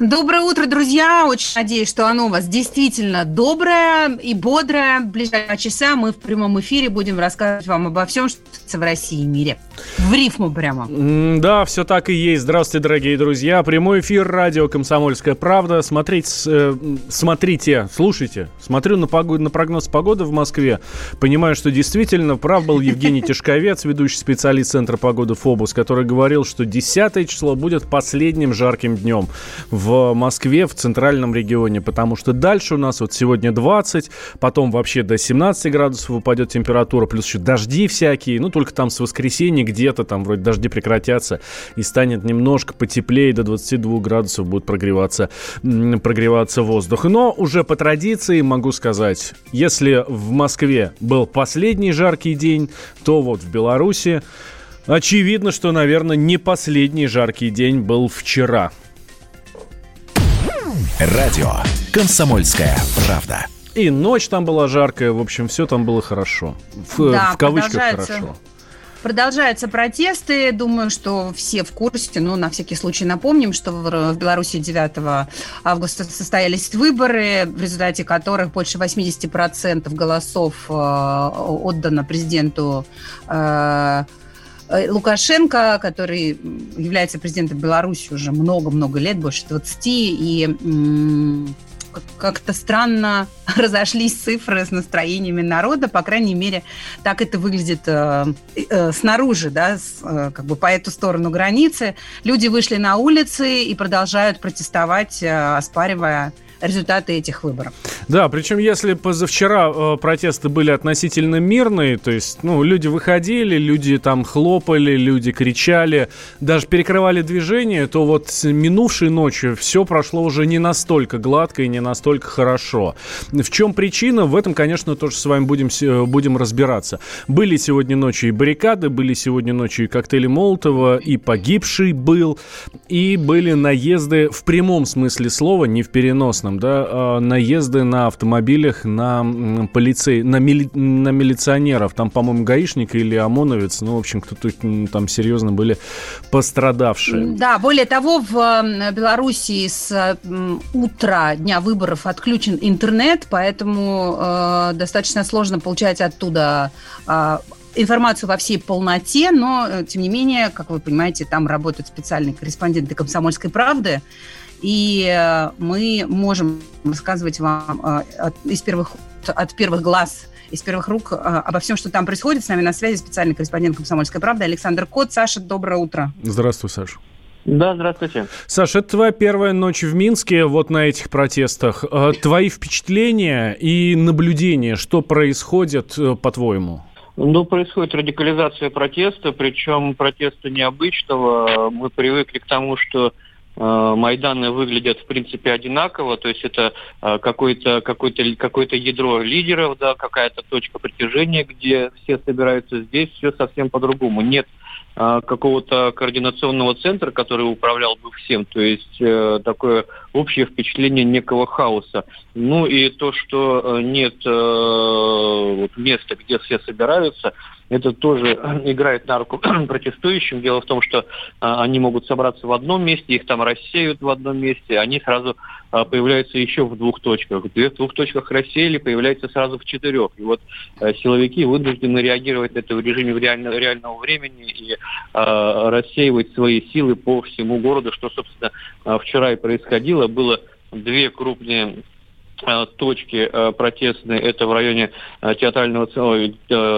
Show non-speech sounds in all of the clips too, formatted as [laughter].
Доброе утро, друзья! Очень надеюсь, что оно у вас действительно доброе и бодрое. В ближайшие часа мы в прямом эфире будем рассказывать вам обо всем, что в России и мире. В рифму прямо. Да, все так и есть. Здравствуйте, дорогие друзья. Прямой эфир радио «Комсомольская правда». Смотрите, э, смотрите, слушайте. Смотрю на, погоду, на прогноз погоды в Москве. Понимаю, что действительно прав был Евгений [laughs] Тишковец, ведущий специалист Центра погоды ФОБУС, который говорил, что 10 число будет последним жарким днем в Москве, в центральном регионе, потому что дальше у нас вот сегодня 20, потом вообще до 17 градусов упадет температура, плюс еще дожди всякие, ну только там с воскресенья где-то там вроде дожди прекратятся и станет немножко потеплее, до 22 градусов будет прогреваться, прогреваться воздух. Но уже по традиции могу сказать, если в Москве был последний жаркий день, то вот в Беларуси Очевидно, что, наверное, не последний жаркий день был вчера. Радио «Комсомольская правда». И ночь там была жаркая, в общем, все там было хорошо. В, да, в кавычках хорошо. Продолжаются протесты. Думаю, что все в курсе. Ну, на всякий случай напомним, что в Беларуси 9 августа состоялись выборы, в результате которых больше 80% голосов э, отдано президенту э, Э, Лукашенко, который является президентом Беларуси уже много-много лет, больше 20, и как-то странно [laughs] разошлись цифры с настроениями народа, по крайней мере, так это выглядит э, э, снаружи, да, с, э, как бы по эту сторону границы. Люди вышли на улицы и продолжают протестовать, э, оспаривая результаты этих выборов. Да, причем если позавчера э, протесты были относительно мирные, то есть, ну, люди выходили, люди там хлопали, люди кричали, даже перекрывали движение, то вот минувшей ночью все прошло уже не настолько гладко и не настолько хорошо. В чем причина? В этом, конечно, тоже с вами будем, э, будем разбираться. Были сегодня ночью и баррикады, были сегодня ночью и коктейли Молотова, и погибший был, и были наезды в прямом смысле слова, не в переносном ужасном, да, а, наезды на автомобилях на полицей, на, мили, на милиционеров. Там, по-моему, гаишник или ОМОНовец, ну, в общем, кто-то там серьезно были пострадавшие. Да, более того, в Белоруссии с утра дня выборов отключен интернет, поэтому э, достаточно сложно получать оттуда э, информацию во всей полноте, но, э, тем не менее, как вы понимаете, там работают специальные корреспонденты «Комсомольской правды», и э, мы можем рассказывать вам э, от, из первых, от первых глаз из первых рук э, обо всем, что там происходит. С нами на связи специальный корреспондент «Комсомольской правды» Александр Кот. Саша, доброе утро. Здравствуй, Саша. Да, здравствуйте. Саша, это твоя первая ночь в Минске вот на этих протестах. Твои впечатления и наблюдения, что происходит, по-твоему? Ну, происходит радикализация протеста, причем протеста необычного. Мы привыкли к тому, что Майданы выглядят в принципе одинаково, то есть это э, какое-то какое -то, какое -то ядро лидеров, да, какая-то точка притяжения, где все собираются. Здесь все совсем по-другому. Нет э, какого-то координационного центра, который управлял бы всем, то есть такое общее впечатление некого хаоса. Ну и то, что нет вот, места, где все собираются, это тоже [clears throat] играет на руку [clears throat] протестующим. Дело в том, что а, они могут собраться в одном месте, их там рассеют в одном месте, они сразу а, появляются еще в двух точках. В двух точках рассеяли, появляются сразу в четырех. И вот а, силовики вынуждены реагировать на это в режиме реально, реального времени и рассеивать свои силы по всему городу, что, собственно, вчера и происходило. Было две крупные точки э, протестные, это в районе э, театрального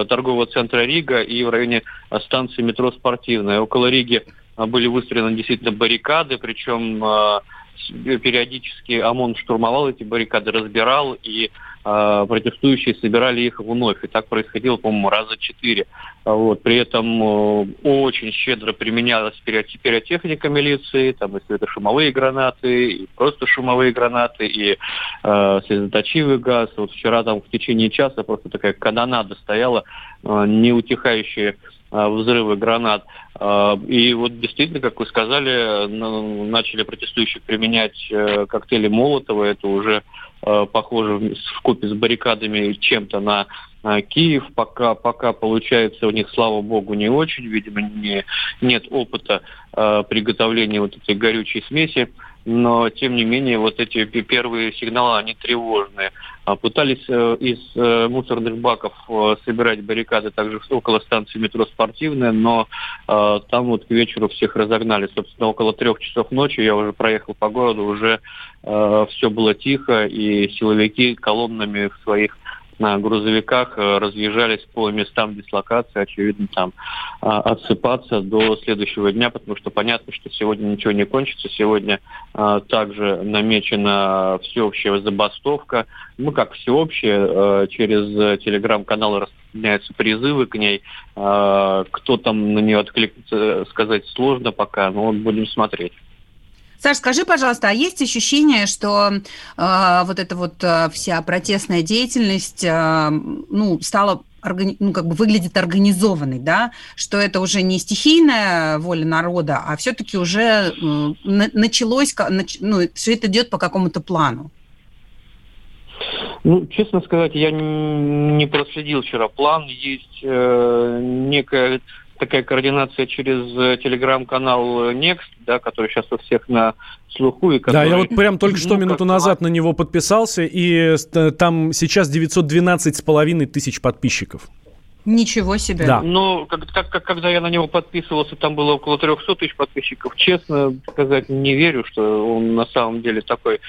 торгового центра Рига и в районе станции метро «Спортивная». Около Риги были выстроены действительно баррикады, причем периодически ОМОН штурмовал эти баррикады, разбирал, и э, протестующие собирали их вновь. И так происходило, по-моему, раза четыре. Вот. При этом э, очень щедро применялась пиротехника милиции, там, если это шумовые гранаты, и просто шумовые гранаты, и э, слезоточивый газ. Вот вчера там в течение часа просто такая канонада стояла, э, неутихающая взрывы гранат. Э, и вот действительно, как вы сказали, начали протестующие применять э, коктейли Молотова. Это уже похоже в купе с баррикадами чем-то на Киев. Пока, пока получается у них, слава богу, не очень. Видимо, не, нет опыта приготовления вот этой горючей смеси но тем не менее вот эти первые сигналы, они тревожные. А пытались э, из э, мусорных баков э, собирать баррикады также около станции метро «Спортивная», но там вот к вечеру всех разогнали. Собственно, около трех часов ночи я уже проехал по городу, уже все было тихо, и силовики колоннами в своих на грузовиках э, разъезжались по местам дислокации, очевидно, там а, отсыпаться до следующего дня, потому что понятно, что сегодня ничего не кончится. Сегодня а, также намечена всеобщая забастовка. Ну, как всеобщая, э, через телеграм-каналы распространяются призывы к ней. А, кто там на нее откликнется, сказать сложно пока, но будем смотреть. Саш, скажи, пожалуйста, а есть ощущение, что э, вот эта вот э, вся протестная деятельность, э, ну, стала органи- ну, как бы выглядит организованной, да, что это уже не стихийная воля народа, а все-таки уже э, началось, нач- ну, что это идет по какому-то плану? Ну, честно сказать, я не проследил вчера план. Есть э, некая такая координация через э, телеграм-канал Next, да, который сейчас у всех на слуху. И который, да, я вот прям только что ну, минуту назад на него подписался, и э, там сейчас 912 с половиной тысяч подписчиков. Ничего себе. Да. Но как, как, как, когда я на него подписывался, там было около 300 тысяч подписчиков. Честно сказать, не верю, что он на самом деле такой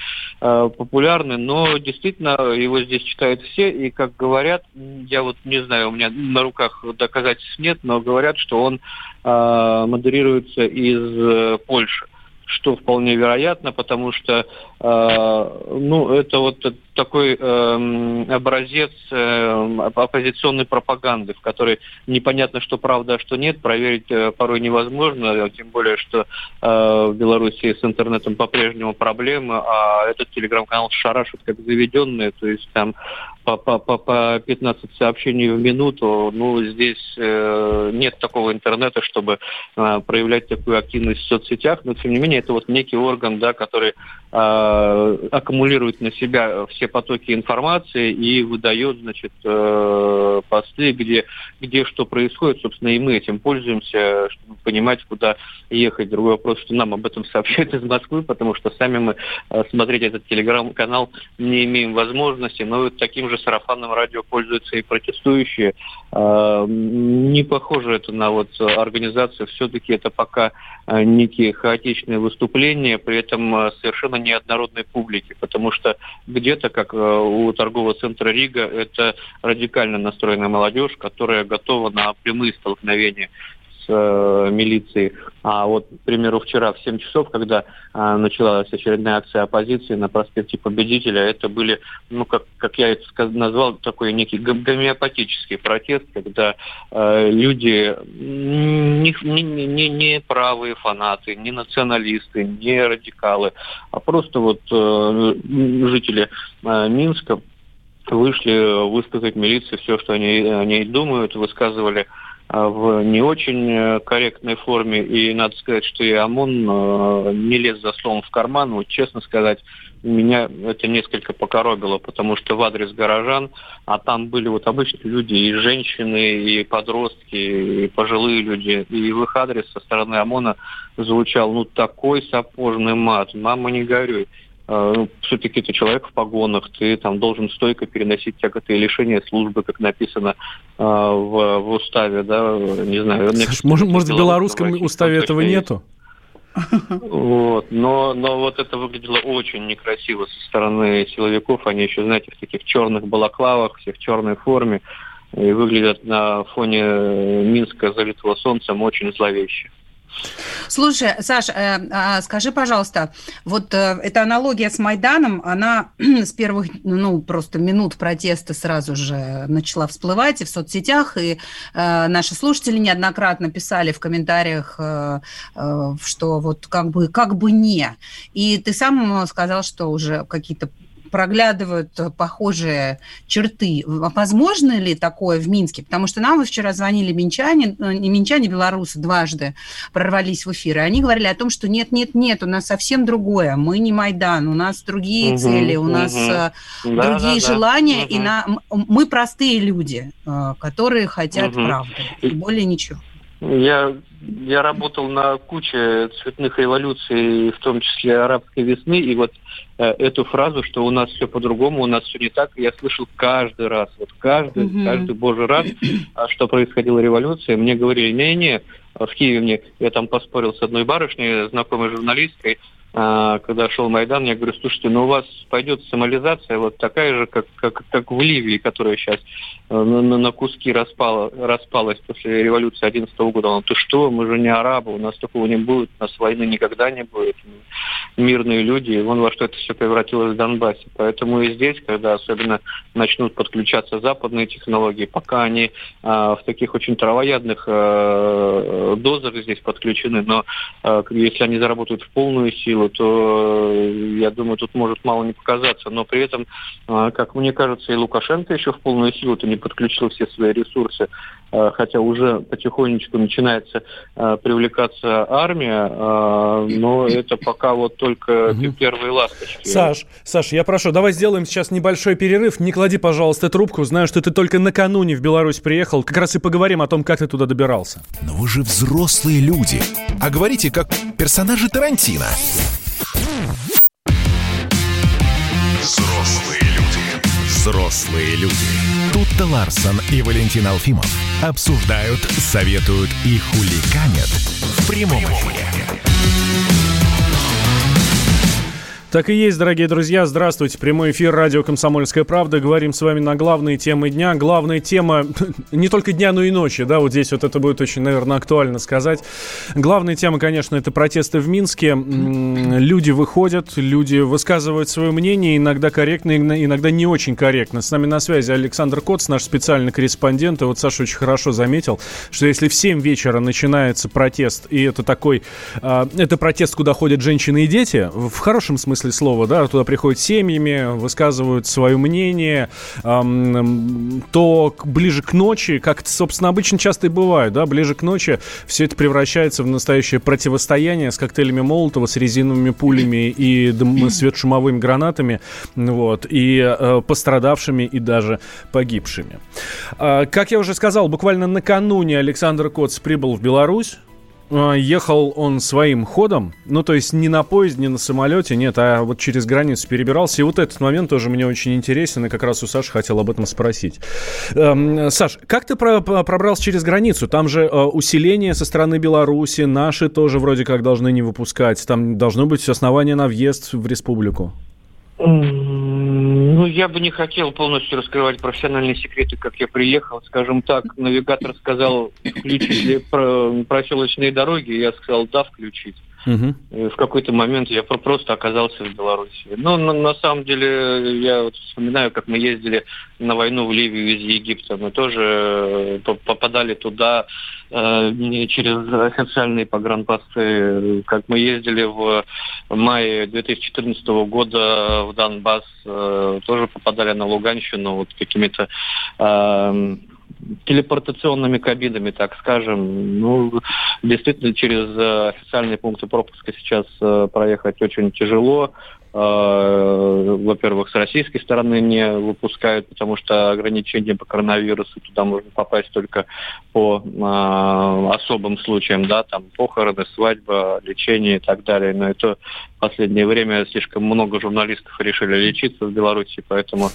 э, популярный. Но действительно, его здесь читают все. И, как говорят, я вот не знаю, у меня на руках доказательств нет, но говорят, что он э, модерируется из э, Польши что вполне вероятно, потому что э, ну, это вот такой э, образец э, оппозиционной пропаганды, в которой непонятно, что правда, а что нет, проверить э, порой невозможно, тем более, что э, в Беларуси с интернетом по-прежнему проблемы, а этот телеграм-канал шарашит как заведенный, то есть там по, по, по, по 15 сообщений в минуту, ну, здесь э, нет такого интернета, чтобы э, проявлять такую активность в соцсетях, но, тем не менее, это вот некий орган, да, который э, аккумулирует на себя все потоки информации и выдает, значит, э, посты, где, где что происходит, собственно, и мы этим пользуемся, чтобы понимать, куда ехать. Другой вопрос, что нам об этом сообщают из Москвы, потому что сами мы э, смотреть этот телеграм-канал не имеем возможности, но вот таким же сарафанным радио пользуются и протестующие. Э, не похоже это на вот организацию, все-таки это пока э, некие хаотичные выступления, при этом э, совершенно неоднородной публики, потому что где-то, как у торгового центра Рига, это радикально настроенная молодежь, которая готова на прямые столкновения э, милицией. А вот, к примеру, вчера в 7 часов, когда э, началась очередная акция оппозиции на проспекте Победителя, это были, ну, как, как я это назвал, такой некий гомеопатический протест, когда э, люди, не, не, не, не правые фанаты, не националисты, не радикалы, а просто вот э, жители э, Минска вышли высказать милиции все, что они о ней думают, высказывали а, в не очень э, корректной форме. И надо сказать, что и ОМОН э, не лез за словом в карман. Вот, честно сказать, меня это несколько покоробило, потому что в адрес горожан, а там были вот обычные люди, и женщины, и подростки, и пожилые люди, и в их адрес со стороны ОМОНа звучал ну такой сапожный мат, мама не горюй. А, ну, все-таки ты человек в погонах, ты там должен стойко переносить тяготы и лишения службы, как написано э, в, в уставе, да, не знаю. Саш, может, может в белорусском уставе этого нету? Вот. Но, но вот это выглядело очень некрасиво со стороны силовиков. Они еще, знаете, в таких черных балаклавах, все в черной форме. И выглядят на фоне Минска залитого солнцем очень зловеще. Слушай, Саш, э, э, скажи, пожалуйста, вот э, эта аналогия с Майданом, она [clears throat] с первых, ну, просто минут протеста сразу же начала всплывать и в соцсетях, и э, наши слушатели неоднократно писали в комментариях, что вот как бы, как бы не. И ты сам сказал, что уже какие-то проглядывают э, похожие черты. Возможно ли такое в Минске? Потому что нам вчера звонили минчане, э, не минчане, белорусы дважды прорвались в эфир, и они говорили о том, что нет, нет, нет, у нас совсем другое. Мы не Майдан, у нас другие угу, цели, у угу. нас да, другие да, желания, да. Угу. и на... мы простые люди, которые хотят угу. правды, и более ничего. Я, я работал на куче цветных революций, в том числе арабской весны, и вот э, эту фразу, что у нас все по-другому, у нас все не так, я слышал каждый раз, вот каждый, mm-hmm. каждый божий раз, а что происходила революция, мне говорили, не-не, в Киеве мне, я там поспорил с одной барышней, знакомой журналисткой, когда шел Майдан, я говорю, слушайте, ну у вас пойдет сомализация вот такая же, как, как, как в Ливии, которая сейчас э, на, на куски распала, распалась после революции 11 года. Он, ты что, мы же не арабы, у нас такого не будет, у нас войны никогда не будет. Мирные люди, и вон во что это все превратилось в Донбассе. Поэтому и здесь, когда особенно начнут подключаться западные технологии, пока они а, в таких очень травоядных а, дозах здесь подключены, но а, если они заработают в полную силу, силу, то, э, я думаю, тут может мало не показаться. Но при этом, э, как мне кажется, и Лукашенко еще в полную силу-то не подключил все свои ресурсы, э, хотя уже потихонечку начинается привлекаться армия, но это пока вот только первые ласточки. Саш, Саш, я прошу, давай сделаем сейчас небольшой перерыв. Не клади, пожалуйста, трубку. Знаю, что ты только накануне в Беларусь приехал. Как раз и поговорим о том, как ты туда добирался. Но вы же взрослые люди. А говорите, как персонажи Тарантино. Взрослые люди. Взрослые люди. Тут-то и Валентин Алфимов обсуждают, советуют и хуликанят в прямом эфире. Так и есть, дорогие друзья. Здравствуйте. Прямой эфир радио «Комсомольская правда». Говорим с вами на главные темы дня. Главная тема [laughs] не только дня, но и ночи. Да, вот здесь вот это будет очень, наверное, актуально сказать. Главная тема, конечно, это протесты в Минске. Люди выходят, люди высказывают свое мнение, иногда корректно, иногда не очень корректно. С нами на связи Александр Коц, наш специальный корреспондент. И вот Саша очень хорошо заметил, что если в 7 вечера начинается протест, и это такой, а, это протест, куда ходят женщины и дети, в хорошем смысле смысле слова, да, туда приходят семьями, высказывают свое мнение, то ближе к ночи, как, собственно, обычно часто и бывает, да, ближе к ночи все это превращается в настоящее противостояние с коктейлями Молотова, с резиновыми пулями и дым, светошумовыми гранатами, вот, и э, пострадавшими и даже погибшими. Э, как я уже сказал, буквально накануне Александр Коц прибыл в Беларусь, а, ехал он своим ходом, ну, то есть не на поезде, не на самолете, нет, а вот через границу перебирался. И вот этот момент тоже мне очень интересен, и как раз у Саши хотел об этом спросить. Эм, Саш, как ты про пробрался через границу? Там же э, усиление со стороны Беларуси, наши тоже вроде как должны не выпускать. Там должно быть основание на въезд в республику. Ну, я бы не хотел полностью раскрывать профессиональные секреты, как я приехал. Скажем так, навигатор сказал, включить ли проселочные дороги, я сказал, да, включить. Угу. В какой-то момент я просто оказался в Беларуси. Но на, на самом деле я вот вспоминаю, как мы ездили на войну в Ливию из Египта. Мы тоже э, попадали туда э, через официальные погранпосты. Как мы ездили в мае 2014 года в Донбасс, э, тоже попадали на Луганщину вот какими-то э, телепортационными кабинами, так скажем. Ну, действительно, через э, официальные пункты пропуска сейчас э, проехать очень тяжело. Э, во-первых, с российской стороны не выпускают, потому что ограничения по коронавирусу туда можно попасть только по э, особым случаям, да, там похороны, свадьба, лечение и так далее. Но это в последнее время слишком много журналистов решили лечиться в Беларуси, поэтому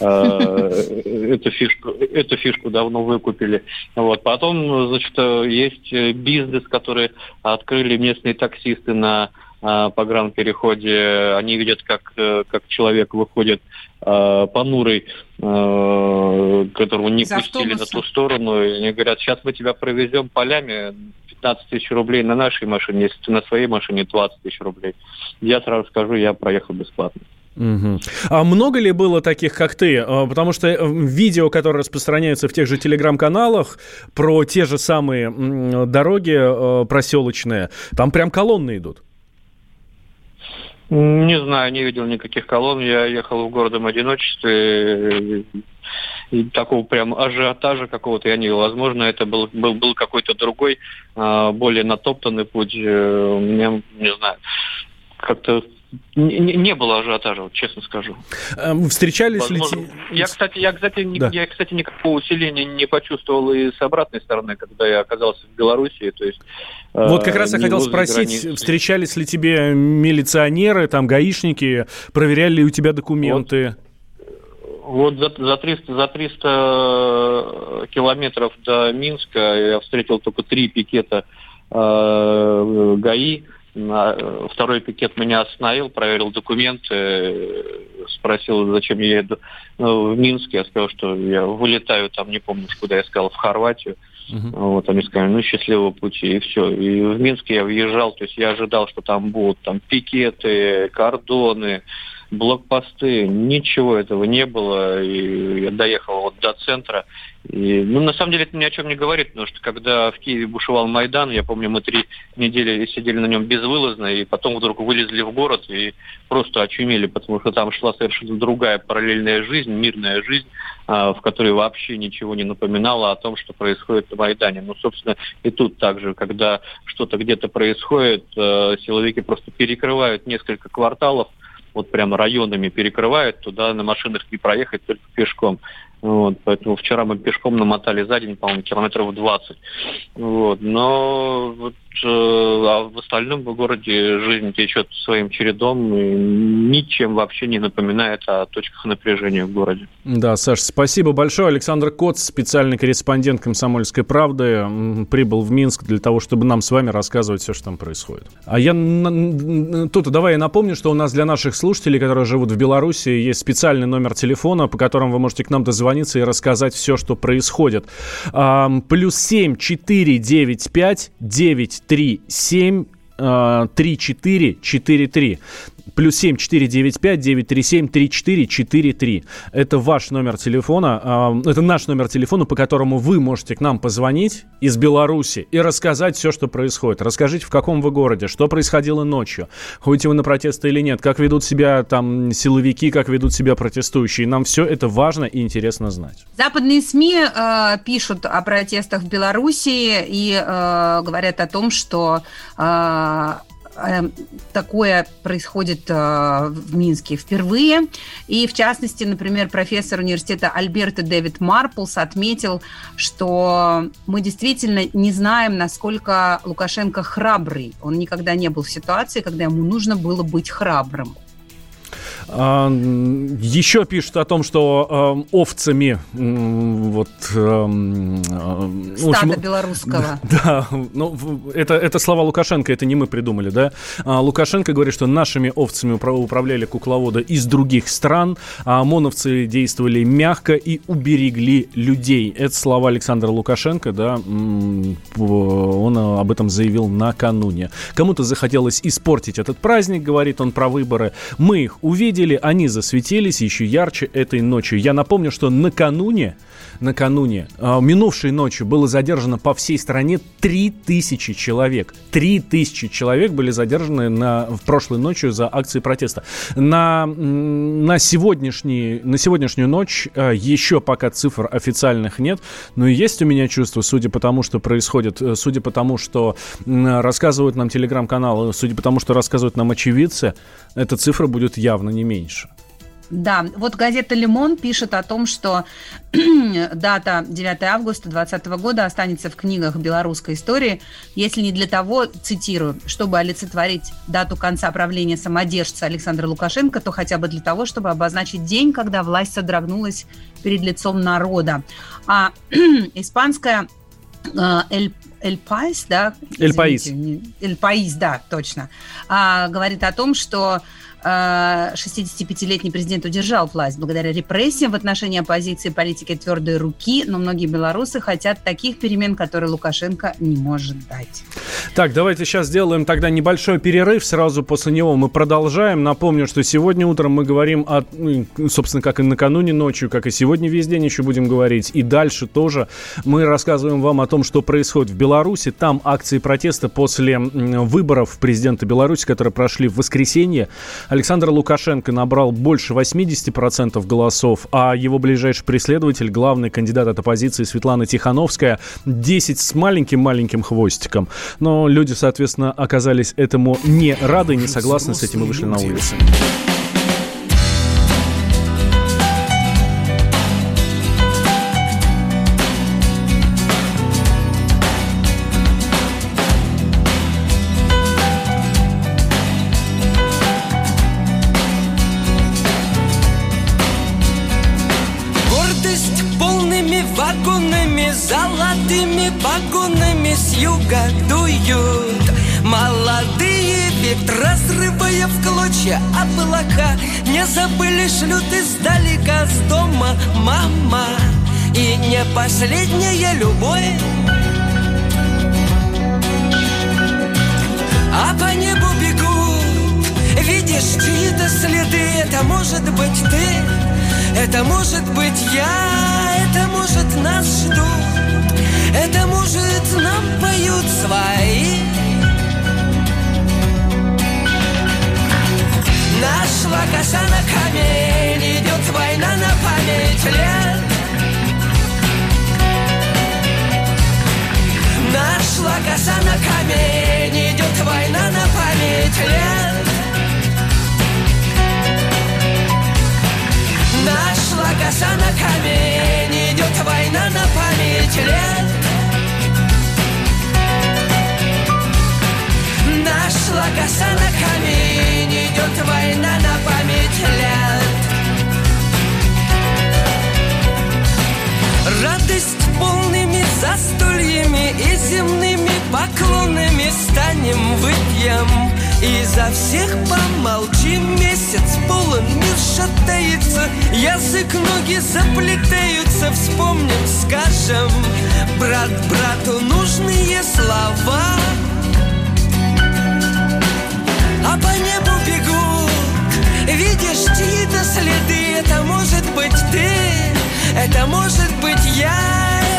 э, [laughs] эту фишку эту фишку давно выкупили. Вот потом, значит, есть бизнес, который открыли местные таксисты на а, погранпереходе, они видят, как, э, как человек выходит э, понурый, э, которого не Из пустили автобуса. на ту сторону, и они говорят, сейчас мы тебя провезем полями 15 тысяч рублей на нашей машине, если ты на своей машине 20 тысяч рублей. Я сразу скажу, я проехал бесплатно. Угу. А много ли было таких, как ты? А, потому что э, видео, которые распространяются в тех же телеграм-каналах про те же самые дороги э, проселочные, там прям колонны идут. Не знаю, не видел никаких колонн. Я ехал в городом одиночестве. И такого прям ажиотажа какого-то я не видел. Возможно, это был, был, был какой-то другой, а, более натоптанный путь. Э, мне, не знаю, как-то не, не было ажиотажа, вот, честно скажу. Эм, встречались Возможно. ли... Я, кстати, я, кстати, да. я, кстати, никакого усиления не почувствовал и с обратной стороны, когда я оказался в Беларуси. То есть, вот как раз я хотел спросить, границы. встречались ли тебе милиционеры, там, гаишники, проверяли ли у тебя документы? Вот, вот за, за, 300, за 300 километров до Минска я встретил только три пикета э, ГАИ Второй пикет меня остановил, проверил документы, спросил, зачем я еду ну, в Минск. Я сказал, что я вылетаю там, не помню, куда я сказал, в Хорватию. Uh-huh. Вот, они сказали, ну, счастливого пути, и все. И в Минске я въезжал, то есть я ожидал, что там будут там пикеты, кордоны, блокпосты, ничего этого не было. И я доехал вот до центра. И, ну, на самом деле это ни о чем не говорит, потому что когда в Киеве бушевал Майдан, я помню, мы три недели сидели на нем безвылазно, и потом вдруг вылезли в город и просто очумели, потому что там шла совершенно другая параллельная жизнь, мирная жизнь, а, в которой вообще ничего не напоминало о том, что происходит на Майдане. Ну, собственно, и тут также, когда что-то где-то происходит, э, силовики просто перекрывают несколько кварталов, вот прямо районами перекрывают, туда на машинах не проехать, только пешком. Вот, поэтому вчера мы пешком намотали за день, по-моему, километров 20. Вот, но вот, э, а в остальном в городе жизнь течет своим чередом и ничем вообще не напоминает о точках напряжения в городе. Да, Саш, спасибо большое. Александр Коц, специальный корреспондент «Комсомольской правды», прибыл в Минск для того, чтобы нам с вами рассказывать все, что там происходит. А я тут давай я напомню, что у нас для наших слушателей, которые живут в Беларуси, есть специальный номер телефона, по которому вы можете к нам дозвониться дозвониться и рассказать все, что происходит. Плюс семь четыре девять пять девять три семь три четыре четыре три плюс 7 495 937 3443. Это ваш номер телефона, э, это наш номер телефона, по которому вы можете к нам позвонить из Беларуси и рассказать все, что происходит. Расскажите, в каком вы городе, что происходило ночью, ходите вы на протесты или нет, как ведут себя там силовики, как ведут себя протестующие. Нам все это важно и интересно знать. Западные СМИ э, пишут о протестах в Беларуси и э, говорят о том, что э, такое происходит э, в Минске впервые. И, в частности, например, профессор университета Альберта Дэвид Марплс отметил, что мы действительно не знаем, насколько Лукашенко храбрый. Он никогда не был в ситуации, когда ему нужно было быть храбрым. А, еще пишут о том, что э, овцами вот э, стада общем, белорусского. [laughs] Да, ну это это слова Лукашенко, это не мы придумали, да. А, Лукашенко говорит, что нашими овцами управляли кукловоды из других стран, а ОМОНовцы действовали мягко и уберегли людей. Это слова Александра Лукашенко, да. Он об этом заявил накануне. Кому-то захотелось испортить этот праздник, говорит он про выборы. Мы их увидели видели, они засветились еще ярче этой ночью. Я напомню, что накануне, накануне, э, минувшей ночью было задержано по всей стране 3000 человек. 3000 человек были задержаны на, в прошлой ночью за акции протеста. На, на, сегодняшний, на сегодняшнюю ночь э, еще пока цифр официальных нет, но есть у меня чувство, судя по тому, что происходит, э, судя по тому, что рассказывают нам телеграм-каналы, судя по тому, что рассказывают нам очевидцы, эта цифра будет явно не меньше. Да, вот газета «Лимон» пишет о том, что [clears throat] дата 9 августа 2020 года останется в книгах белорусской истории, если не для того, цитирую, чтобы олицетворить дату конца правления самодержца Александра Лукашенко, то хотя бы для того, чтобы обозначить день, когда власть содрогнулась перед лицом народа. А [clears throat] испанская э, Эль Эль да? Эль Паис. Эль Паис, да, точно. А, говорит о том, что 65-летний президент удержал власть благодаря репрессиям в отношении оппозиции политики твердой руки, но многие белорусы хотят таких перемен, которые Лукашенко не может дать. Так, давайте сейчас сделаем тогда небольшой перерыв. Сразу после него мы продолжаем. Напомню, что сегодня утром мы говорим о, ну, собственно, как и накануне ночью, как и сегодня весь день еще будем говорить. И дальше тоже мы рассказываем вам о том, что происходит в Беларуси. Там акции протеста после выборов президента Беларуси, которые прошли в воскресенье. Александр Лукашенко набрал больше 80% голосов, а его ближайший преследователь, главный кандидат от оппозиции Светлана Тихановская, 10 с маленьким-маленьким хвостиком. Но люди, соответственно, оказались этому не рады, не согласны с этим и вышли на улицы. туча облака. Не забыли шлют издалека с дома мама. И не последняя любовь. А по небу бегут Видишь чьи-то следы. Это может быть ты Это может быть я Это может нас ждут Это может нам поют свои Нашла коса на камень, идет война на память лет. Нашла коса на камень, идет война на память лет. Нашла коса на камень, идет война на память лет. Нашла коса на камень, идет война на память лет. Радость полными застольями и земными поклонами станем выпьем. И за всех помолчим Месяц полон, мир шатается Язык, ноги заплетаются Вспомним, скажем Брат брату нужные слова а по небу бегут Видишь чьи-то следы Это может быть ты Это может быть я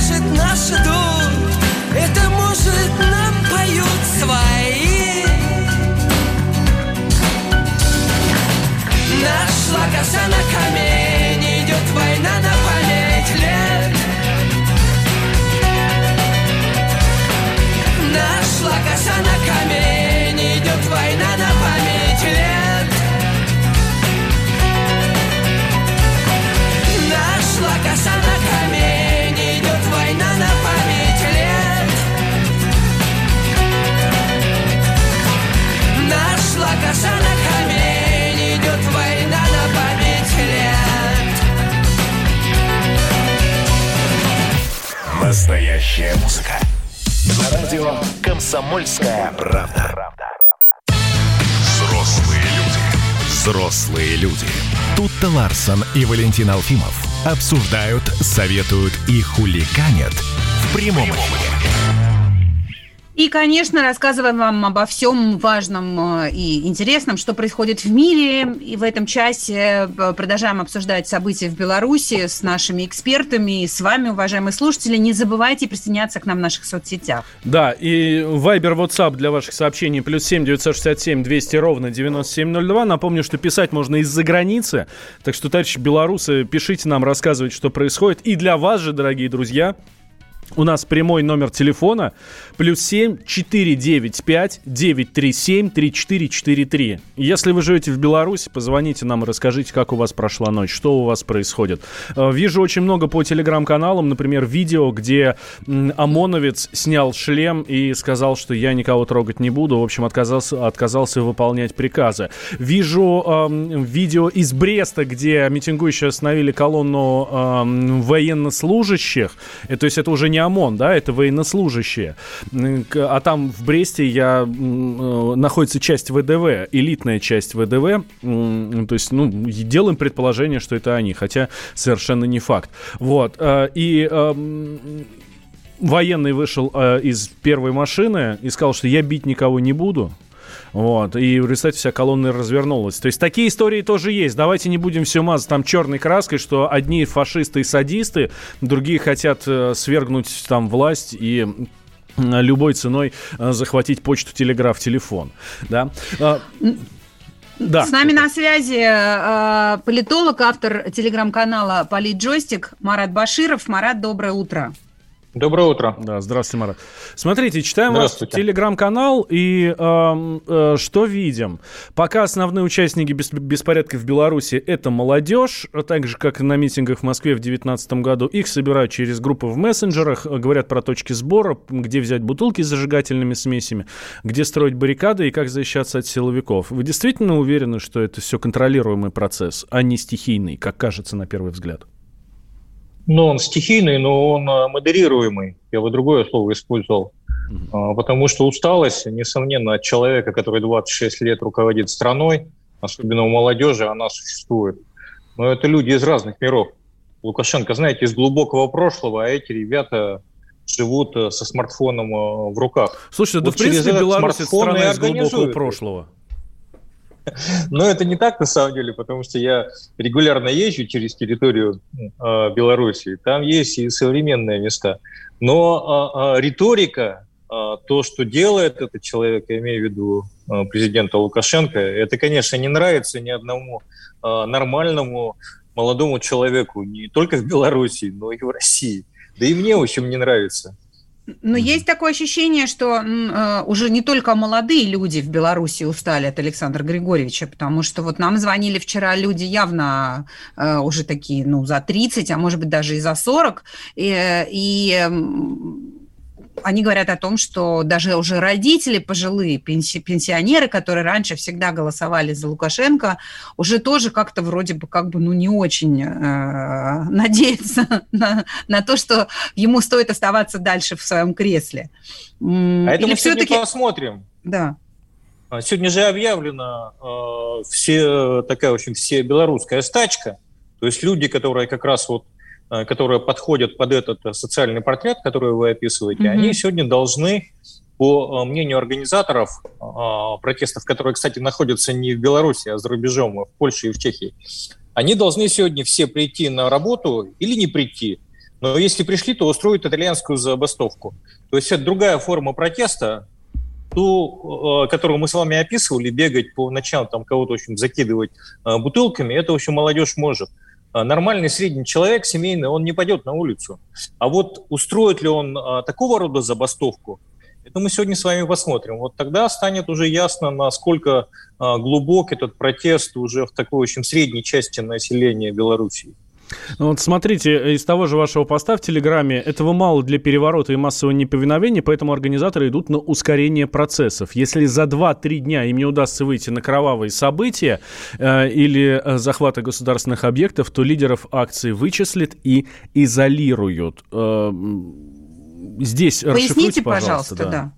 может наш дух Это может нам поют свои. Нашла коса на камень Идет война на память лет. Нашла коса на камень Настоящая музыка. На радио «Комсомольская правда». Взрослые люди. Взрослые люди. Тут-то Ларсон и Валентин Алфимов обсуждают, советуют и хуликанят в прямом эфире. И, конечно, рассказываем вам обо всем важном э, и интересном, что происходит в мире. И в этом часе э, продолжаем обсуждать события в Беларуси с нашими экспертами и с вами, уважаемые слушатели. Не забывайте присоединяться к нам в наших соцсетях. Да, и Viber, WhatsApp для ваших сообщений плюс 7 967 200 ровно 9702. Напомню, что писать можно из-за границы. Так что, товарищи белорусы, пишите нам, рассказывайте, что происходит. И для вас же, дорогие друзья, у нас прямой номер телефона плюс 7 495 937 3443. Если вы живете в Беларуси, позвоните нам и расскажите, как у вас прошла ночь, что у вас происходит. Э, вижу очень много по телеграм-каналам, например, видео, где ОМОНовец снял шлем и сказал, что я никого трогать не буду. В общем, отказался, отказался выполнять приказы. Вижу э, видео из Бреста, где митингующие остановили колонну э, военнослужащих. И, то есть это уже не ОМОН, да, это военнослужащие. А там в Бресте я, находится часть ВДВ, элитная часть ВДВ, то есть, ну, делаем предположение, что это они, хотя совершенно не факт. Вот, и военный вышел э, из первой машины и сказал, что я бить никого не буду. Вот, и в результате вся колонна развернулась. То есть такие истории тоже есть. Давайте не будем все мазать там черной краской, что одни фашисты и садисты, другие хотят э, свергнуть там власть и любой ценой э, захватить почту, телеграф, телефон. Да? А, да. С нами на связи э, политолог, автор телеграм-канала Политджойстик Марат Баширов. Марат, доброе утро. Доброе утро. Да, здравствуйте, Марат. Смотрите, читаем ваш телеграм-канал и э, э, что видим? Пока основные участники бес- беспорядков в Беларуси это молодежь, так же, как и на митингах в Москве в 2019 году. Их собирают через группы в мессенджерах, говорят про точки сбора, где взять бутылки с зажигательными смесями, где строить баррикады и как защищаться от силовиков. Вы действительно уверены, что это все контролируемый процесс, а не стихийный, как кажется на первый взгляд? Ну, он стихийный, но он а, модерируемый. Я бы другое слово использовал. Mm-hmm. Потому что усталость, несомненно, от человека, который 26 лет руководит страной, особенно у молодежи, она существует. Но это люди из разных миров. Лукашенко, знаете, из глубокого прошлого, а эти ребята живут э, со смартфоном э, в руках. Слушайте, вот да в принципе Беларусь страна из глубокого прошлого. [laughs] Но это не так на самом деле, потому что я регулярно езжу через территорию э, Беларуси. Там есть и современные места. Но э, риторика, э, то, что делает этот человек, я имею в виду э, президента Лукашенко, это, конечно, не нравится ни одному э, нормальному молодому человеку, не только в Беларуси, но и в России. Да и мне, в общем, не нравится. Но есть такое ощущение, что э, уже не только молодые люди в Беларуси устали от Александра Григорьевича, потому что вот нам звонили вчера люди явно э, уже такие, ну, за 30, а может быть даже и за 40, и, и они говорят о том, что даже уже родители пожилые, пенси, пенсионеры, которые раньше всегда голосовали за Лукашенко, уже тоже как-то вроде бы как бы ну не очень э, надеются [laughs] на, на то, что ему стоит оставаться дальше в своем кресле. А это Или мы все-таки посмотрим. Да. А, сегодня же объявлена э, все такая, в общем, все белорусская стачка. То есть люди, которые как раз вот Э, которые подходят под этот э, социальный портрет, который вы описываете, mm-hmm. они сегодня должны, по э, мнению организаторов протестов, которые, кстати, находятся не в Беларуси, а за рубежом, а в Польше и в Чехии, они должны сегодня все прийти на работу или не прийти. Но если пришли, то устроить итальянскую забастовку. То есть это другая форма протеста, ту, которую мы с вами описывали, бегать по ночам, там кого-то, в общем, закидывать бутылками, это, в общем, молодежь может. А, нормальный средний человек, семейный, он не пойдет на улицу. А вот устроит ли он а, такого рода забастовку, это мы сегодня с вами посмотрим. Вот тогда станет уже ясно, насколько а, глубок этот протест уже в такой очень средней части населения Белоруссии. Ну вот смотрите, из того же вашего поста в Телеграме этого мало для переворота и массового неповиновения, поэтому организаторы идут на ускорение процессов. Если за 2-3 дня им не удастся выйти на кровавые события э, или э, захваты государственных объектов, то лидеров акции вычислят и изолируют. Э, здесь Поясните, пожалуйста, пожалуйста да.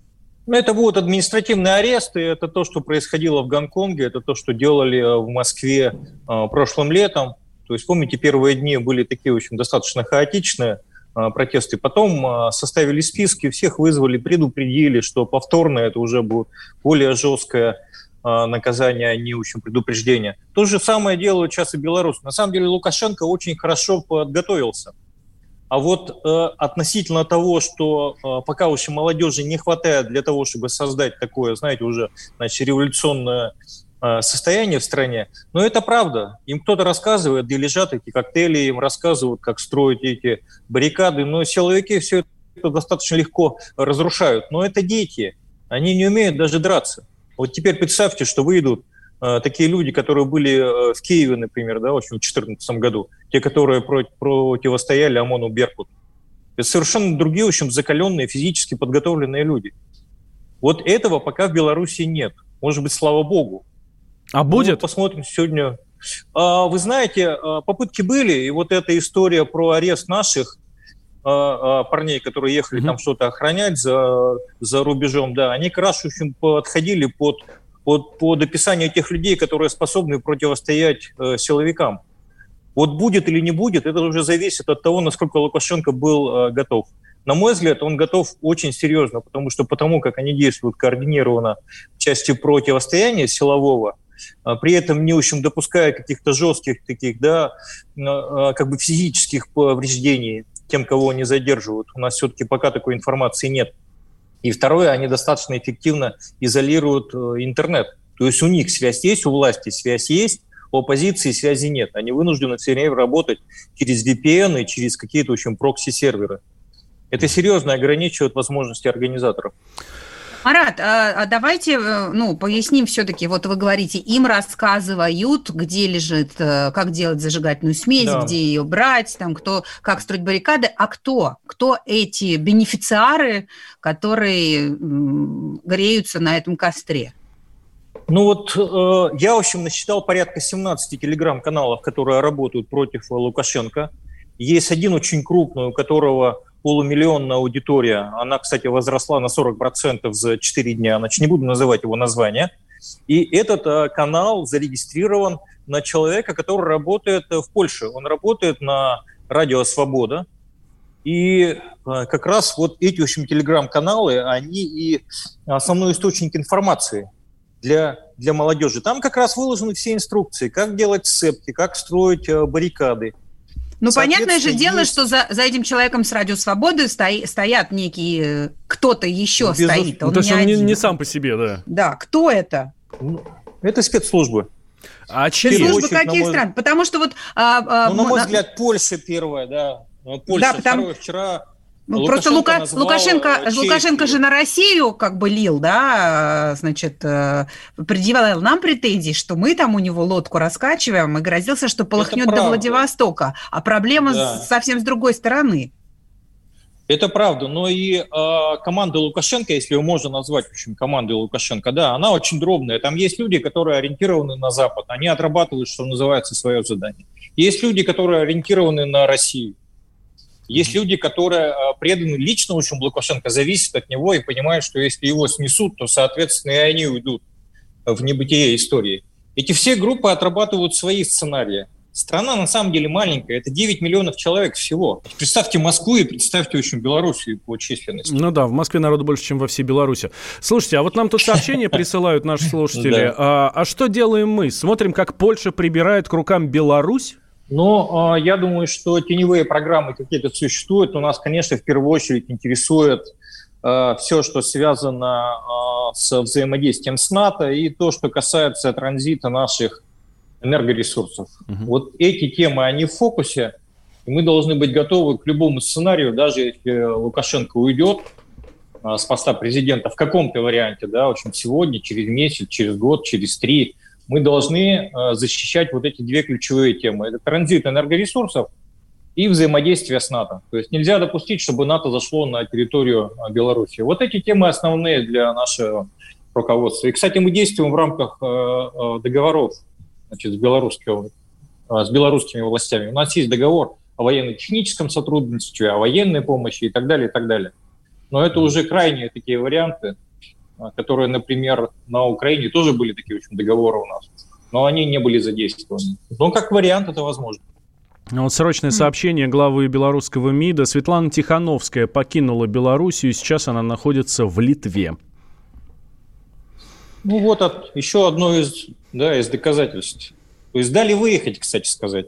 Ну, это будут административные аресты, это то, что происходило в Гонконге, это то, что делали э, в Москве э, прошлым летом. То есть, помните, первые дни были такие, в общем, достаточно хаотичные а, протесты. Потом а, составили списки, всех вызвали, предупредили, что повторно это уже будет более жесткое а, наказание, а не, в общем, предупреждение. То же самое делают сейчас и белорусы. На самом деле Лукашенко очень хорошо подготовился. А вот э, относительно того, что э, пока еще молодежи не хватает для того, чтобы создать такое, знаете, уже значит, революционное состояние в стране. Но это правда. Им кто-то рассказывает, где лежат эти коктейли, им рассказывают, как строить эти баррикады. Но силовики все это достаточно легко разрушают. Но это дети. Они не умеют даже драться. Вот теперь представьте, что выйдут э, такие люди, которые были э, в Киеве, например, да, в общем, в 2014 году, те, которые против, противостояли ОМОНу Беркут. Это совершенно другие, в общем, закаленные, физически подготовленные люди. Вот этого пока в Беларуси нет. Может быть, слава богу. А будет? Ну, посмотрим сегодня. А, вы знаете, а, попытки были, и вот эта история про арест наших, парней, которые ехали mm-hmm. там что-то охранять за, за рубежом, да, они как раз, в общем, подходили под, под, под описание тех людей, которые способны противостоять э, силовикам. Вот будет или не будет, это уже зависит от того, насколько Лукашенко был э, готов. На мой взгляд, он готов очень серьезно, потому что потому, как они действуют координированно в части противостояния силового, а при этом не, в общем, допуская каких-то жестких таких, да, а, как бы физических повреждений тем, кого они задерживают. У нас все-таки пока такой информации нет. И второе, они достаточно эффективно изолируют э, интернет. То есть у них связь есть, у власти связь есть, у оппозиции связи нет. Они вынуждены все время работать через VPN и через какие-то, в общем, прокси-серверы. Это серьезно ограничивает возможности организаторов. Марат, а, а давайте э, ну, поясним все-таки. Вот вы говорите, им рассказывают, где лежит, э, как делать зажигательную смесь, да. где ее брать, там, кто, как строить баррикады. А кто? Кто эти бенефициары, которые греются на этом костре? Ну вот э, я, в общем, насчитал порядка 17 телеграм-каналов, которые работают против Лукашенко. Есть один очень крупный, у которого полумиллионная аудитория. Она, кстати, возросла на 40% за 4 дня. Значит, не буду называть его название. И этот э, канал зарегистрирован на человека, который работает в Польше. Он работает на радио «Свобода». И э, как раз вот эти, в общем, телеграм-каналы, они и основной источник информации для, для молодежи. Там как раз выложены все инструкции, как делать сцепки, как строить э, баррикады, ну, понятное же дело, есть... что за, за этим человеком с Радио Свободы стои, стоят некие... Э, кто-то еще ну, стоит. Он ну, то есть он не, не сам по себе, да? Да, кто это? Ну, это спецслужбы. А спецслужбы каких мой... стран? Потому что вот... А, а, ну, на мой взгляд, Польша первая, да. Польша да, потому... второе, вчера ну, просто Лука... Лукашенко, Лукашенко же на Россию как бы лил, да, значит, э, предъявлял нам претензии, что мы там у него лодку раскачиваем и грозился, что полыхнет до Владивостока. А проблема да. совсем с другой стороны. Это правда, но и э, команда Лукашенко, если ее можно назвать, в общем, командой Лукашенко, да, она очень дробная. Там есть люди, которые ориентированы на Запад, они отрабатывают, что называется, свое задание. Есть люди, которые ориентированы на Россию. Есть люди, которые а, преданы лично очень Лукашенко, зависят от него и понимают, что если его снесут, то, соответственно, и они уйдут в небытие истории. Эти все группы отрабатывают свои сценарии. Страна на самом деле маленькая, это 9 миллионов человек всего. Представьте Москву и представьте, общем, Белоруссию по численности. Ну да, в Москве народу больше, чем во всей Беларуси. Слушайте, а вот нам тут сообщение [laughs] присылают наши слушатели. А, а что делаем мы? Смотрим, как Польша прибирает к рукам Беларусь? Но э, я думаю, что теневые программы какие-то существуют. У нас, конечно, в первую очередь интересует э, все, что связано э, с взаимодействием с НАТО и то, что касается транзита наших энергоресурсов. Угу. Вот эти темы, они в фокусе, и мы должны быть готовы к любому сценарию, даже если Лукашенко уйдет э, с поста президента в каком-то варианте, да, в общем, сегодня, через месяц, через год, через три – мы должны э, защищать вот эти две ключевые темы. Это транзит энергоресурсов и взаимодействие с НАТО. То есть нельзя допустить, чтобы НАТО зашло на территорию э, Беларуси. Вот эти темы основные для нашего руководства. И, кстати, мы действуем в рамках э, договоров значит, с, белорусским, с белорусскими властями. У нас есть договор о военно-техническом сотрудничестве, о военной помощи и так далее, и так далее. Но это уже крайние такие варианты. А, которые, например, на Украине тоже были такие очень договоры у нас, но они не были задействованы. Но как вариант это возможно. А вот срочное сообщение главы белорусского МИДа. Светлана Тихановская покинула Белоруссию, сейчас она находится в Литве. Ну вот от, еще одно из, да, из доказательств. То есть дали выехать, кстати сказать.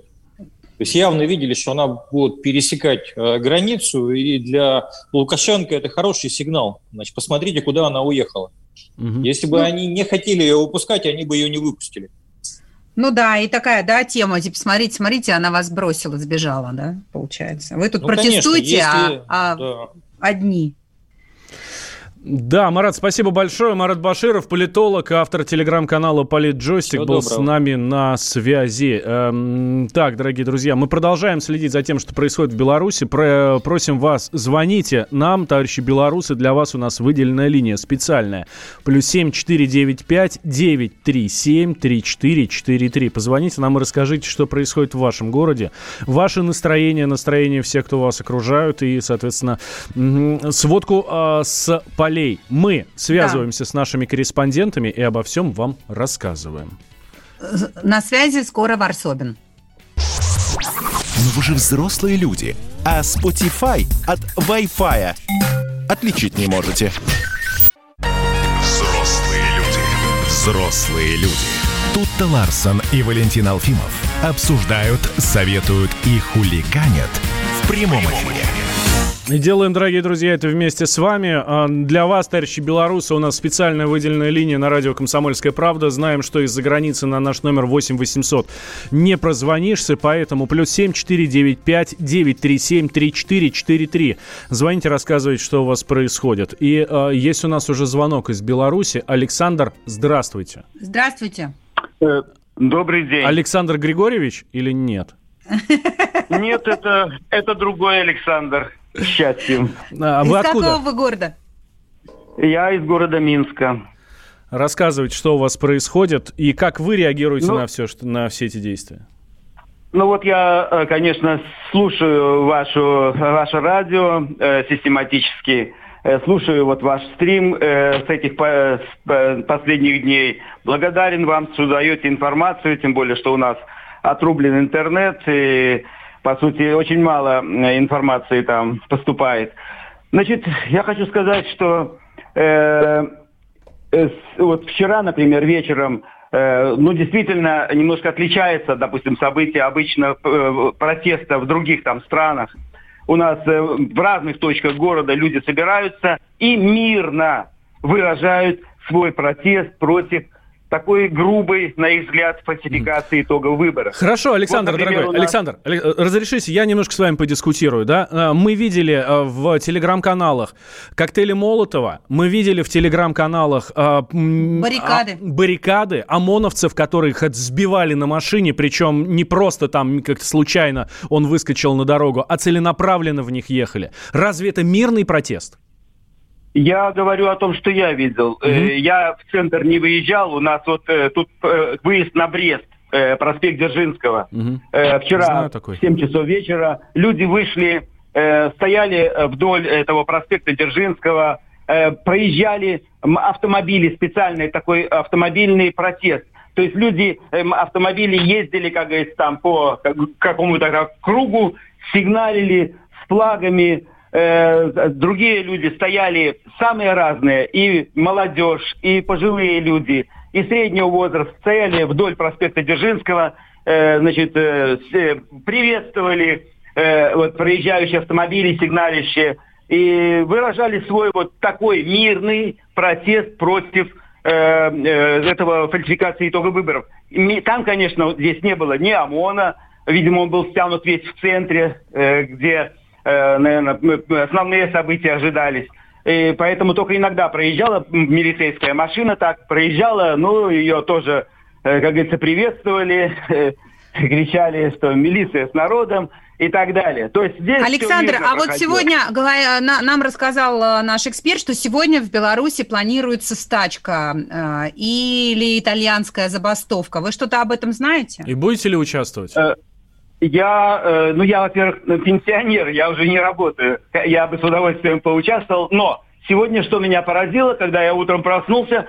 То есть явно видели, что она будет пересекать э, границу, и для Лукашенко это хороший сигнал. Значит, посмотрите, куда она уехала. Угу. Если бы ну, они не хотели ее выпускать, они бы ее не выпустили. Ну да, и такая, да, тема, типа, смотрите, смотрите, она вас бросила, сбежала, да, получается. Вы тут ну, протестуете, конечно, если, а, а да. одни. Да, Марат, спасибо большое. Марат Баширов, политолог, автор телеграм-канала «Политджойстик» был доброго. с нами на связи. Эм, так, дорогие друзья, мы продолжаем следить за тем, что происходит в Беларуси. Про, просим вас, звоните нам, товарищи белорусы, для вас у нас выделенная линия специальная. Плюс семь четыре девять пять девять три семь три четыре четыре три. Позвоните нам и расскажите, что происходит в вашем городе. Ваше настроение, настроение всех, кто вас окружают, и, соответственно, сводку э, с полей полей. Мы связываемся да. с нашими корреспондентами и обо всем вам рассказываем. На связи скоро Варсобин. Но вы же взрослые люди, а Spotify от Wi-Fi отличить не можете. Взрослые люди. Взрослые люди. Тут-то Ларсон и Валентин Алфимов обсуждают, советуют и хулиганят в прямом эфире. И делаем, дорогие друзья, это вместе с вами. А, для вас, товарищи белорусы, у нас специальная выделенная линия на радио «Комсомольская правда». Знаем, что из-за границы на наш номер 8 800 не прозвонишься, поэтому плюс 7 495 937 3443. Звоните, рассказывайте, что у вас происходит. И э, есть у нас уже звонок из Беларуси. Александр, здравствуйте. Здравствуйте. Э, добрый день. Александр Григорьевич или нет? Нет, это, это другой Александр счастьем. А вы из откуда? какого вы города? Я из города Минска. Рассказывайте, что у вас происходит и как вы реагируете ну, на все, что, на все эти действия. Ну вот я, э, конечно, слушаю вашу, ваше радио э, систематически, э, слушаю вот ваш стрим э, с этих по, с, последних дней. Благодарен вам, что даете информацию, тем более, что у нас отрублен интернет, и по сути, очень мало э, информации там поступает. Значит, я хочу сказать, что э, э, вот вчера, например, вечером, э, ну, действительно, немножко отличается, допустим, события обычно э, протеста в других там странах. У нас э, в разных точках города люди собираются и мирно выражают свой протест против такой грубой, на их взгляд, фальсификации итогов выборов. Хорошо, Александр, вот, например, дорогой, нас... Александр, разрешите, я немножко с вами подискутирую, да? А, мы видели а, в телеграм-каналах коктейли Молотова, мы видели в телеграм-каналах а, баррикады. баррикады ОМОНовцев, которых сбивали на машине, причем не просто там как-то случайно он выскочил на дорогу, а целенаправленно в них ехали. Разве это мирный протест? Я говорю о том, что я видел. Mm-hmm. Я в центр не выезжал. У нас вот э, тут э, выезд на Брест, проспект Дзержинского. Mm-hmm. Вчера в 7 часов вечера люди вышли, стояли вдоль этого проспекта Дзержинского, проезжали автомобили, специальный такой автомобильный протест. То есть люди, эм, автомобили ездили, как говорится, там по какому-то кругу, сигналили с флагами, э, другие люди стояли самые разные, и молодежь, и пожилые люди, и среднего возраста стояли вдоль проспекта Дзержинского, э, значит, э, приветствовали э, вот, проезжающие автомобили, сигналищие, и выражали свой вот такой мирный протест против э, э, этого фальсификации итогов выборов. Там, конечно, здесь не было ни ОМОНа, видимо, он был стянут весь в центре, э, где Э, наверное, основные события ожидались. И поэтому только иногда проезжала милицейская машина, так проезжала, ну, ее тоже, э, как говорится, приветствовали, [laughs] кричали, что милиция с народом и так далее. То есть здесь Александр, а вот сегодня говоря, нам рассказал э, наш эксперт, что сегодня в Беларуси планируется стачка э, или итальянская забастовка. Вы что-то об этом знаете? И будете ли участвовать? Я, э, ну, я, во-первых, пенсионер, я уже не работаю. Я бы с удовольствием поучаствовал. Но сегодня что меня поразило, когда я утром проснулся,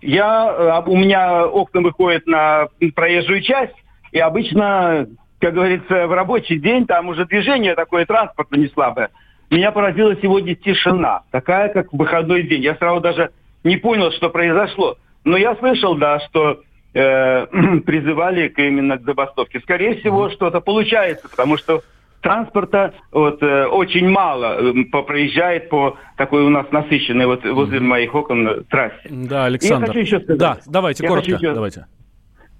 я, э, у меня окна выходят на проезжую часть, и обычно, как говорится, в рабочий день там уже движение такое транспортно не слабое. Меня поразила сегодня тишина, такая, как в выходной день. Я сразу даже не понял, что произошло. Но я слышал, да, что э, [clears throat] призывали к, именно к забастовке. Скорее всего, что-то получается, потому что транспорта вот, э, очень мало э, проезжает по такой у нас насыщенной вот возле моих окон э, трассе. Да, Александр. я хочу еще сказать, да, давайте, я коротко, еще, давайте.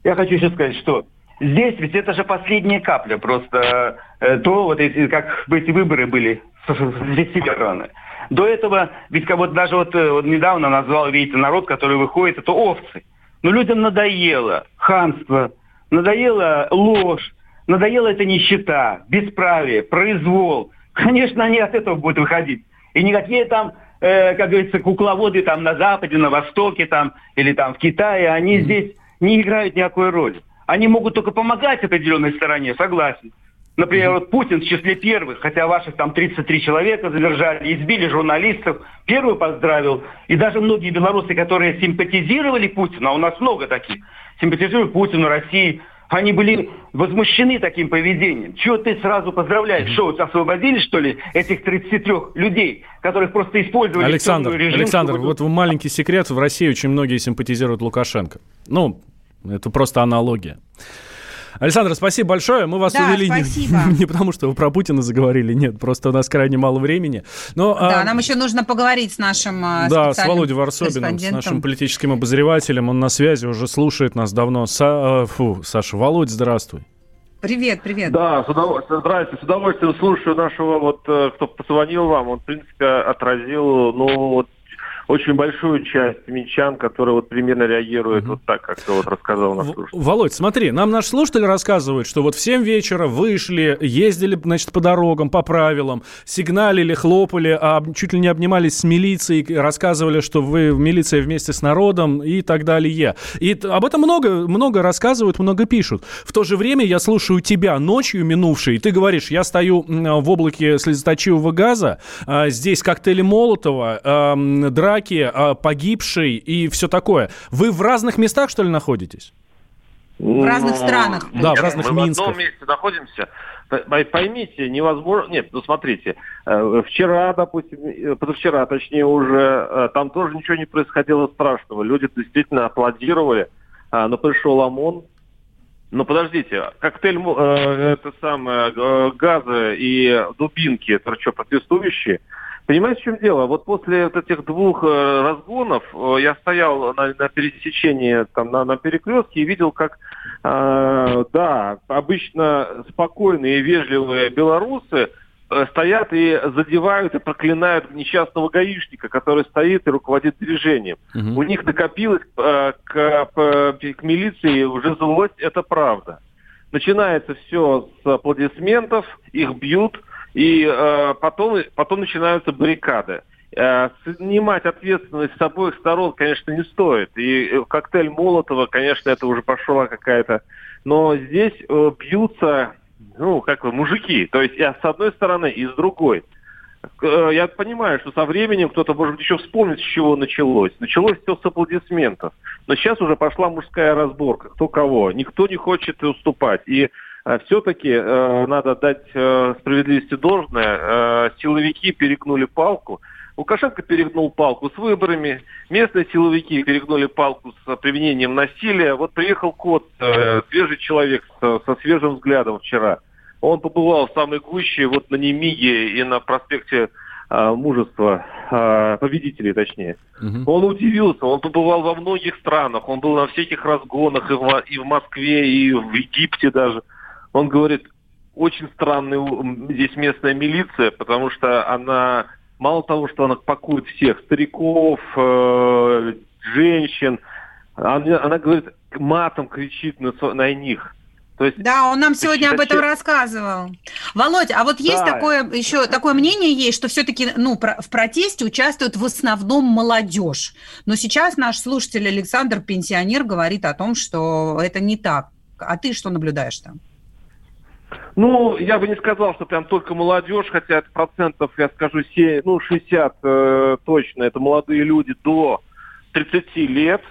Я хочу еще сказать, что здесь ведь это же последняя капля, просто э, то, вот как эти выборы были с, с, с До этого, ведь как вот даже вот, вот недавно назвал, видите, народ, который выходит, это овцы. Но людям надоело ханство, надоела ложь, надоела эта нищета, бесправие, произвол. Конечно, они от этого будут выходить. И никакие там, э, как говорится, кукловоды там на Западе, на Востоке там, или там в Китае, они здесь не играют никакой роли. Они могут только помогать определенной стороне, согласен. Например, вот Путин в числе первых, хотя ваших там 33 человека задержали, избили журналистов, первый поздравил. И даже многие белорусы, которые симпатизировали Путину, а у нас много таких, симпатизируют Путину, России, они были возмущены таким поведением. Чего ты сразу поздравляешь? Что, освободили, что ли, этих 33 людей, которых просто использовали Александр, режим? Александр, чтобы... вот маленький секрет. В России очень многие симпатизируют Лукашенко. Ну, это просто аналогия. Александр, спасибо большое. Мы вас да, увели спасибо. не, [laughs] не потому, что вы про Путина заговорили, нет, просто у нас крайне мало времени. Но, да, а... нам еще нужно поговорить с нашим а, Да, с Володей Варсобиным, с нашим политическим обозревателем. Он на связи, уже слушает нас давно. Са... Фу, Саша, Володь, здравствуй. Привет, привет. Да, с удовольствием, здравствуйте, с удовольствием слушаю нашего, вот, э, кто позвонил вам, он, в принципе, отразил, ну, вот, очень большую часть минчан, которые вот примерно реагируют угу. вот так, как ты вот рассказал слушатель. Володь, смотри, нам наш слушатель рассказывает, что вот в 7 вечера вышли, ездили, значит, по дорогам, по правилам, сигналили, хлопали, а чуть ли не обнимались с милицией, рассказывали, что вы в милиции вместе с народом и так далее. И об этом много, много рассказывают, много пишут. В то же время я слушаю тебя ночью минувшей, и ты говоришь, я стою в облаке слезоточивого газа, а здесь коктейли Молотова, драки драки, а, погибший и все такое. Вы в разных местах, что ли, находитесь? В разных ну, странах. Да, в разных мы Минсках. в одном месте находимся. Поймите, невозможно... Нет, ну смотрите, э, вчера, допустим, э, позавчера, точнее уже, э, там тоже ничего не происходило страшного. Люди действительно аплодировали, но пришел ОМОН. Но подождите, коктейль, это самое, газы и дубинки, это что, протестующие? Понимаете, в чем дело? Вот после вот этих двух э, разгонов э, я стоял на, на пересечении, там, на, на перекрестке и видел, как, э, да, обычно спокойные и вежливые белорусы э, стоят и задевают и проклинают несчастного гаишника, который стоит и руководит движением. Угу. У них накопилось э, к, к милиции уже злость, это правда. Начинается все с аплодисментов, их бьют, и э, потом, потом начинаются баррикады. Э, снимать ответственность с обоих сторон, конечно, не стоит. И э, коктейль Молотова, конечно, это уже пошла какая-то... Но здесь э, бьются, ну, как бы, мужики. То есть и с одной стороны, и с другой. Э, я понимаю, что со временем кто-то может еще вспомнить, с чего началось. Началось все с аплодисментов. Но сейчас уже пошла мужская разборка. Кто кого. Никто не хочет уступать. И все-таки э, надо дать э, справедливости должное. Э, силовики перегнули палку. Лукашенко перегнул палку с выборами, местные силовики перегнули палку с применением насилия. Вот приехал кот, э, свежий человек со, со свежим взглядом вчера. Он побывал в самой гуще, вот на Немиге и на проспекте э, мужества, э, победителей точнее. Угу. Он удивился, он побывал во многих странах, он был на всяких разгонах и в, и в Москве, и в Египте даже. Он говорит, очень странная здесь местная милиция, потому что она мало того, что она пакует всех, стариков, э, женщин, она, она говорит, матом кричит на, на них. То есть, да, он нам сегодня об этом рассказывал. Володь, а вот есть да. такое еще такое мнение есть, что все-таки ну в протесте участвует в основном молодежь. Но сейчас наш слушатель Александр пенсионер говорит о том, что это не так. А ты что наблюдаешь там? Ну, я бы не сказал, что прям только молодежь, хотя это процентов, я скажу, 7, ну, 60 э, точно, это молодые люди до 30 лет.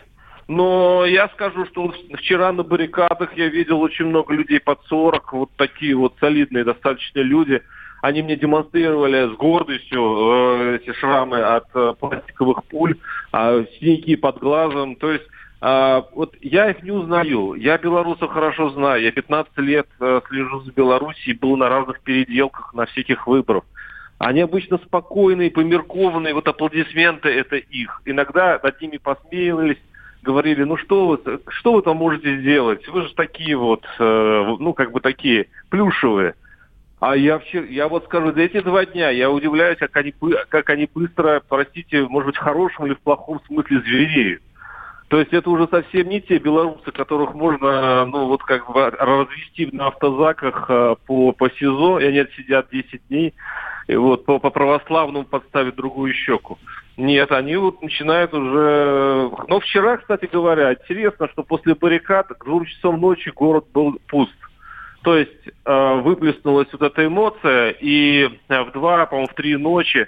Но я скажу, что вчера на баррикадах я видел очень много людей под 40, вот такие вот солидные достаточно люди. Они мне демонстрировали с гордостью э, эти шрамы от э, пластиковых пуль, э, синяки под глазом. То есть а, вот я их не узнаю. Я белорусов хорошо знаю. Я 15 лет э, слежу за Белоруссией, был на разных переделках, на всяких выборах. Они обычно спокойные, померкованные, вот аплодисменты это их. Иногда над ними посмеивались, говорили, ну что вы, что вы там можете сделать? Вы же такие вот, э, ну как бы такие плюшевые. А я, вчера, я вот скажу, за эти два дня я удивляюсь, как они, как они быстро, простите, может быть, в хорошем или в плохом смысле звереют. То есть это уже совсем не те белорусы, которых можно, ну, вот как бы развести на автозаках э, по, по СИЗО, и они сидят 10 дней, и вот по, по православному подставить другую щеку. Нет, они вот начинают уже... Но вчера, кстати говоря, интересно, что после баррикад к двум часам ночи город был пуст. То есть э, выплеснулась вот эта эмоция, и э, в два, по-моему, в три ночи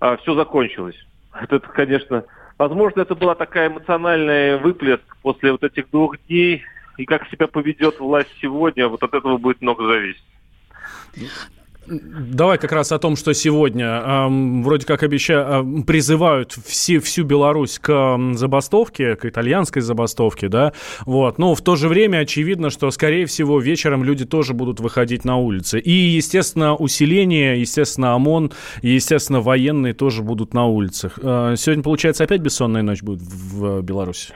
э, все закончилось. [laughs] Это, конечно, возможно, это была такая эмоциональная выплеск после вот этих двух дней, и как себя поведет власть сегодня, вот от этого будет много зависеть. Давай как раз о том, что сегодня э, вроде как обещают, призывают все, всю Беларусь к забастовке, к итальянской забастовке, да, вот. Но в то же время очевидно, что, скорее всего, вечером люди тоже будут выходить на улицы. И, естественно, усиление, естественно, ОМОН, естественно, военные тоже будут на улицах. Э, сегодня, получается, опять бессонная ночь будет в Беларуси?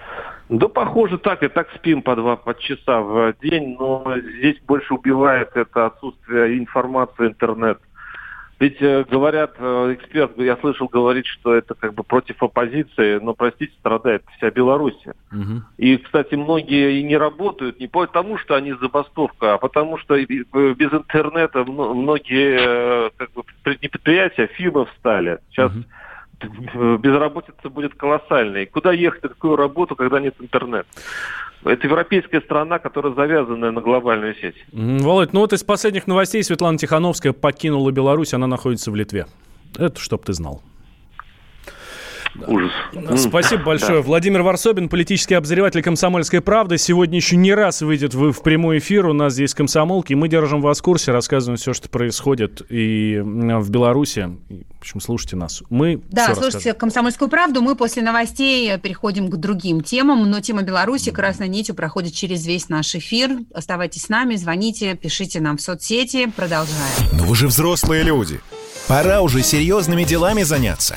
Да, похоже, так и так спим по два по часа в день, но здесь больше убивает это отсутствие информации, интернет. Ведь э, говорят, э, эксперт, я слышал говорить, что это как бы против оппозиции, но, простите, страдает вся Беларусь. Угу. И, кстати, многие и не работают не потому, что они забастовка, а потому что без интернета многие э, как бы, предприятия, фирмы встали. Сейчас угу [laughs] безработица будет колоссальной. Куда ехать на какую работу, когда нет интернета? Это европейская страна, которая завязана на глобальную сеть. Володь, ну вот из последних новостей Светлана Тихановская покинула Беларусь, она находится в Литве. Это чтоб ты знал. Ужас. Спасибо большое. Да. Владимир Варсобин, политический обозреватель «Комсомольской правды». Сегодня еще не раз выйдет в, в прямой эфир. У нас здесь комсомолки. Мы держим вас в курсе, рассказываем все, что происходит и в Беларуси. В общем, слушайте нас. Мы Да, слушайте расскажем. «Комсомольскую правду». Мы после новостей переходим к другим темам. Но тема Беларуси красной нитью проходит через весь наш эфир. Оставайтесь с нами, звоните, пишите нам в соцсети. Продолжаем. Но вы же взрослые люди. Пора уже серьезными делами заняться.